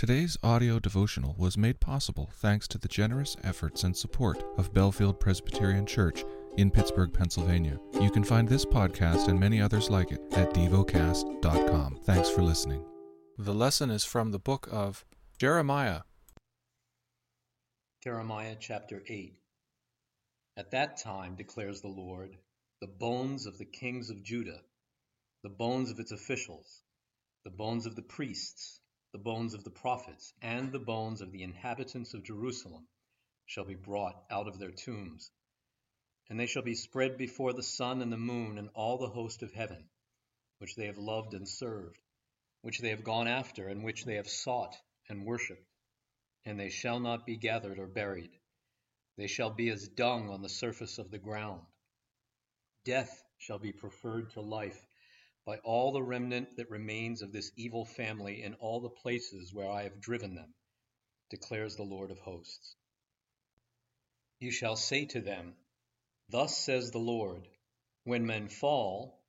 Today's audio devotional was made possible thanks to the generous efforts and support of Bellefield Presbyterian Church in Pittsburgh, Pennsylvania. You can find this podcast and many others like it at devocast.com. Thanks for listening. The lesson is from the book of Jeremiah. Jeremiah chapter 8 At that time, declares the Lord, the bones of the kings of Judah, the bones of its officials, the bones of the priests, the bones of the prophets, and the bones of the inhabitants of Jerusalem shall be brought out of their tombs. And they shall be spread before the sun and the moon and all the host of heaven, which they have loved and served, which they have gone after, and which they have sought and worshipped. And they shall not be gathered or buried. They shall be as dung on the surface of the ground. Death shall be preferred to life by all the remnant that remains of this evil family in all the places where I have driven them, declares the Lord of hosts. You shall say to them, Thus says the Lord, When men fall,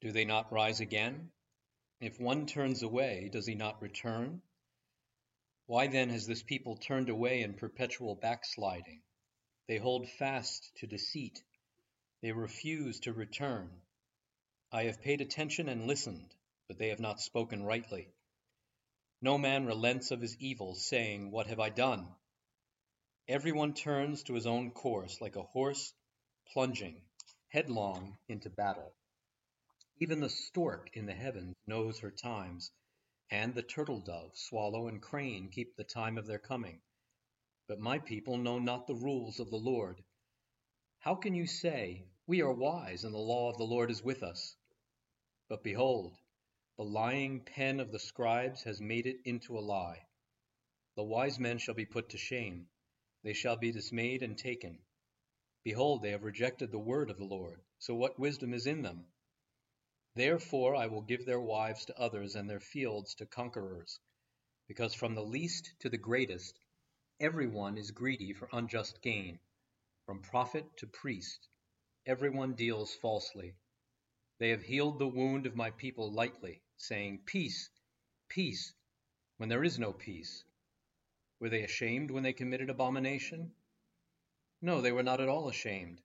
do they not rise again? If one turns away, does he not return? Why then has this people turned away in perpetual backsliding? They hold fast to deceit. They refuse to return. I have paid attention and listened, but they have not spoken rightly. No man relents of his evil, saying, What have I done? Every one turns to his own course, like a horse plunging headlong into battle. Even the stork in the heavens knows her times, and the turtle dove, swallow, and crane keep the time of their coming. But my people know not the rules of the Lord. How can you say, We are wise, and the law of the Lord is with us? But behold, the lying pen of the scribes has made it into a lie. The wise men shall be put to shame, they shall be dismayed and taken. Behold, they have rejected the word of the Lord, so what wisdom is in them? Therefore I will give their wives to others and their fields to conquerors, because from the least to the greatest every one is greedy for unjust gain, from prophet to priest every one deals falsely. They have healed the wound of my people lightly, saying, Peace, peace, when there is no peace. Were they ashamed when they committed abomination? No, they were not at all ashamed.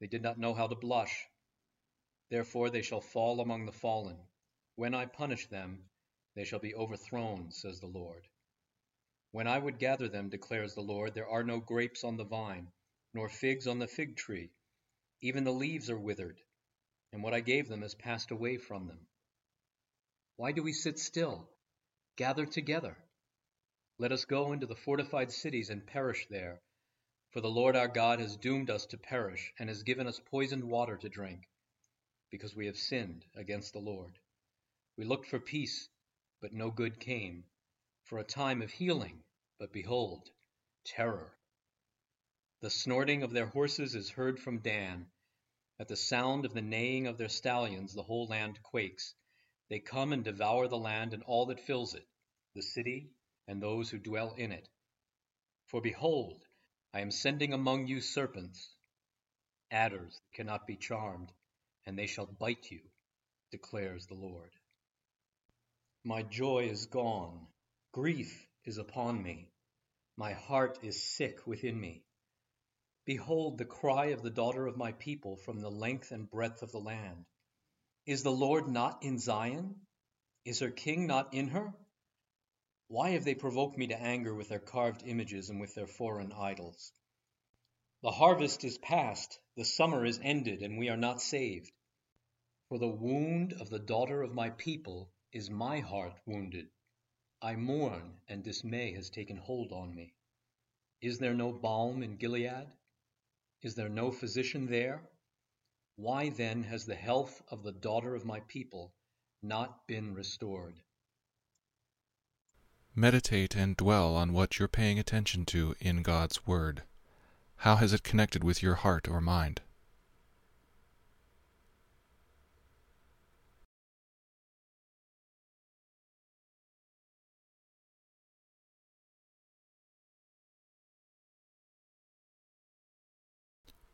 They did not know how to blush. Therefore they shall fall among the fallen. When I punish them, they shall be overthrown, says the Lord. When I would gather them, declares the Lord, there are no grapes on the vine, nor figs on the fig tree. Even the leaves are withered and what I gave them has passed away from them. Why do we sit still? Gather together. Let us go into the fortified cities and perish there. For the Lord our God has doomed us to perish, and has given us poisoned water to drink, because we have sinned against the Lord. We looked for peace, but no good came, for a time of healing, but behold, terror. The snorting of their horses is heard from Dan at the sound of the neighing of their stallions the whole land quakes. They come and devour the land and all that fills it, the city and those who dwell in it. For behold, I am sending among you serpents, adders that cannot be charmed, and they shall bite you, declares the Lord. My joy is gone, grief is upon me, my heart is sick within me. Behold the cry of the daughter of my people from the length and breadth of the land. Is the Lord not in Zion? Is her king not in her? Why have they provoked me to anger with their carved images and with their foreign idols? The harvest is past, the summer is ended, and we are not saved. For the wound of the daughter of my people is my heart wounded. I mourn, and dismay has taken hold on me. Is there no balm in Gilead? Is there no physician there? Why then has the health of the daughter of my people not been restored? Meditate and dwell on what you're paying attention to in God's Word. How has it connected with your heart or mind?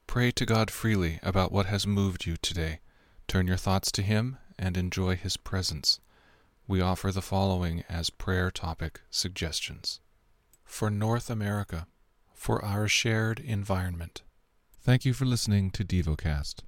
Pray to God freely about what has moved you today. Turn your thoughts to Him and enjoy His presence. we offer the following as prayer topic suggestions For North America, for our shared environment. Thank you for listening to DevoCast.